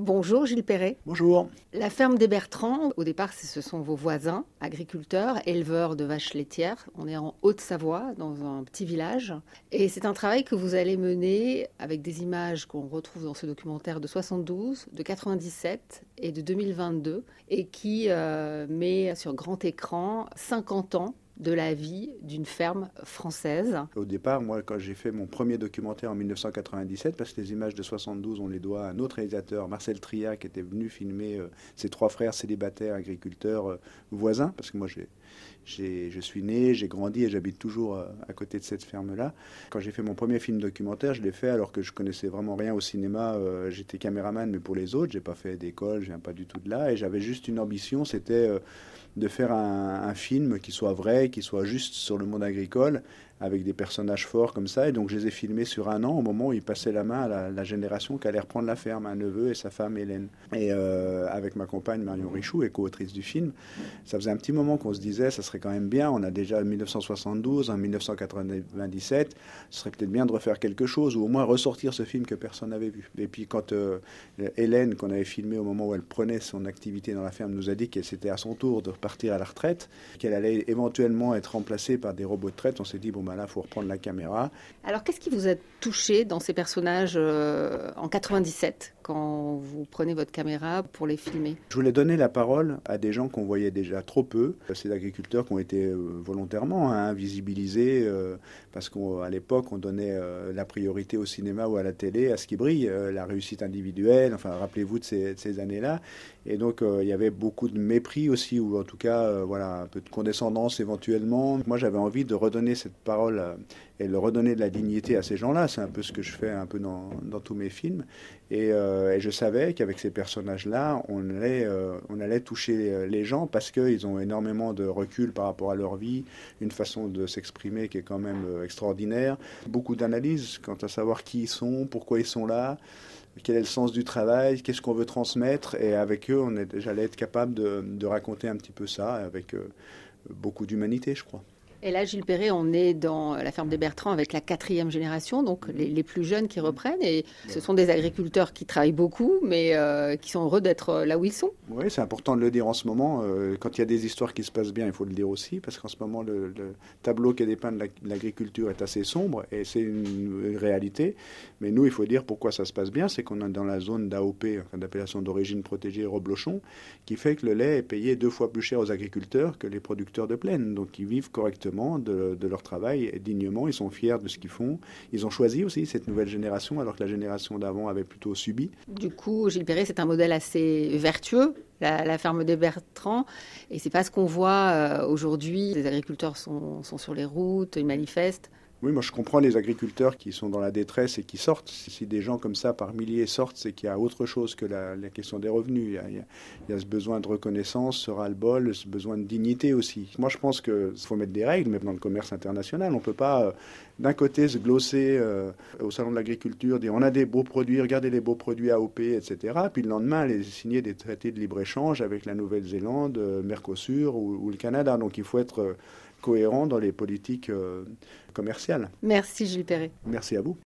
Bonjour Gilles Perret. Bonjour. La ferme des Bertrands, au départ, ce sont vos voisins, agriculteurs, éleveurs de vaches laitières. On est en Haute-Savoie, dans un petit village. Et c'est un travail que vous allez mener avec des images qu'on retrouve dans ce documentaire de 72, de 97 et de 2022, et qui euh, met sur grand écran 50 ans de la vie d'une ferme française. Au départ, moi, quand j'ai fait mon premier documentaire en 1997, parce que les images de 72, on les doit à un autre réalisateur, Marcel Tria, qui était venu filmer euh, ses trois frères célibataires, agriculteurs euh, voisins, parce que moi, j'ai, je suis né, j'ai grandi et j'habite toujours euh, à côté de cette ferme-là. Quand j'ai fait mon premier film documentaire, je l'ai fait alors que je connaissais vraiment rien au cinéma. j'étais caméraman, mais pour les autres, j'ai pas fait d'école, je viens pas du tout de là, et j'avais juste une ambition, c'était de faire un, film qui soit vrai, qui soit juste sur le monde agricole, avec des personnages forts comme ça. Et donc je les ai filmés sur un an au moment où ils passaient la main à la, génération qui allait reprendre la ferme, un neveu et sa femme Hélène. Et euh, avec ma compagne Marion Richoux, et co-autrice du film, ça faisait un petit moment qu'on se disait, ça serait quand même bien, on a déjà 1972, en 1997, ce serait peut-être bien de refaire quelque chose, ou au moins ressortir ce film que personne n'avait vu. Et puis quand euh, Hélène, qu'on avait filmé au moment où elle prenait son activité dans la ferme, nous a dit qu'elle c'était à son tour de repartir à la retraite, qu'elle allait éventuellement être remplacée par des robots de traite, on s'est dit, bon, bah faut reprendre la caméra. Alors, qu'est-ce qui vous a touché dans ces personnages euh, en 97 quand vous prenez votre caméra pour les filmer Je voulais donner la parole à des gens qu'on voyait déjà trop peu, ces agriculteurs qui ont été euh, volontairement hein, invisibilisés, euh, parce qu'à l'époque, on donnait euh, la priorité au cinéma ou à la télé à ce qui brille, la réussite individuelle, enfin rappelez-vous de ces, années-là. Et donc, il y avait beaucoup de mépris aussi, ou en tout cas, voilà, un peu de condescendance éventuellement. Moi, j'avais envie de redonner cette parole et de redonner de la dignité à ces gens-là. C'est un peu ce que je fais un peu dans, tous mes films. Et et je savais qu'avec ces personnages-là, on allait, euh, on allait toucher les gens parce qu'ils ont énormément de recul par rapport à leur vie, une façon de s'exprimer qui est quand même euh, extraordinaire, beaucoup d'analyses quant à savoir qui ils sont, pourquoi ils sont là, quel est le sens du travail, qu'est-ce qu'on veut transmettre, et avec eux, j'allais être capable de, raconter un petit peu ça avec beaucoup d'humanité, je crois. Et là, Gilles Perret, on est dans la ferme des Bertrands avec la quatrième génération, donc les, plus jeunes qui reprennent. Et ce sont des agriculteurs qui travaillent beaucoup, mais euh, qui sont heureux d'être là où ils sont. Oui, c'est important de le dire en ce moment. Euh, quand il y a des histoires qui se passent bien, il faut le dire aussi, parce qu'en ce moment, le, tableau qui est dépeint de l'agriculture est assez sombre, et c'est une, réalité. Mais nous, il faut dire pourquoi ça se passe bien, c'est qu'on est dans la zone d'AOP, d'appellation d'origine protégée Roblochon, qui fait que le lait est payé deux fois plus cher aux agriculteurs que les producteurs de plaine. Donc ils vivent correctement de, leur travail dignement. Ils sont fiers de ce qu'ils font. Ils ont choisi aussi cette nouvelle génération, alors que la génération d'avant avait plutôt subi. Du coup, Gilles Perret, c'est un modèle assez vertueux, la, ferme des Bertrands. Et c'est pas ce qu'on voit euh, aujourd'hui. Les agriculteurs sont, sont sur les routes, ils manifestent. Oui, moi je comprends les agriculteurs qui sont dans la détresse et qui sortent. Si des gens comme ça par milliers sortent, c'est qu'il y a autre chose que la, question des revenus. Il y, a, ce besoin de reconnaissance, ce ras-le-bol, ce besoin de dignité aussi. Moi je pense qu'il faut mettre des règles, même dans le commerce international. On ne peut pas euh, d'un côté se glosser euh, au salon de l'agriculture, dire on a des beaux produits, regardez les beaux produits AOP, etc. Puis le lendemain, aller signer des traités de libre-échange avec la Nouvelle-Zélande, euh, Mercosur ou, le Canada. Donc il faut être cohérent dans les politiques euh, commerciales. Merci Gilles Perret. Merci à vous.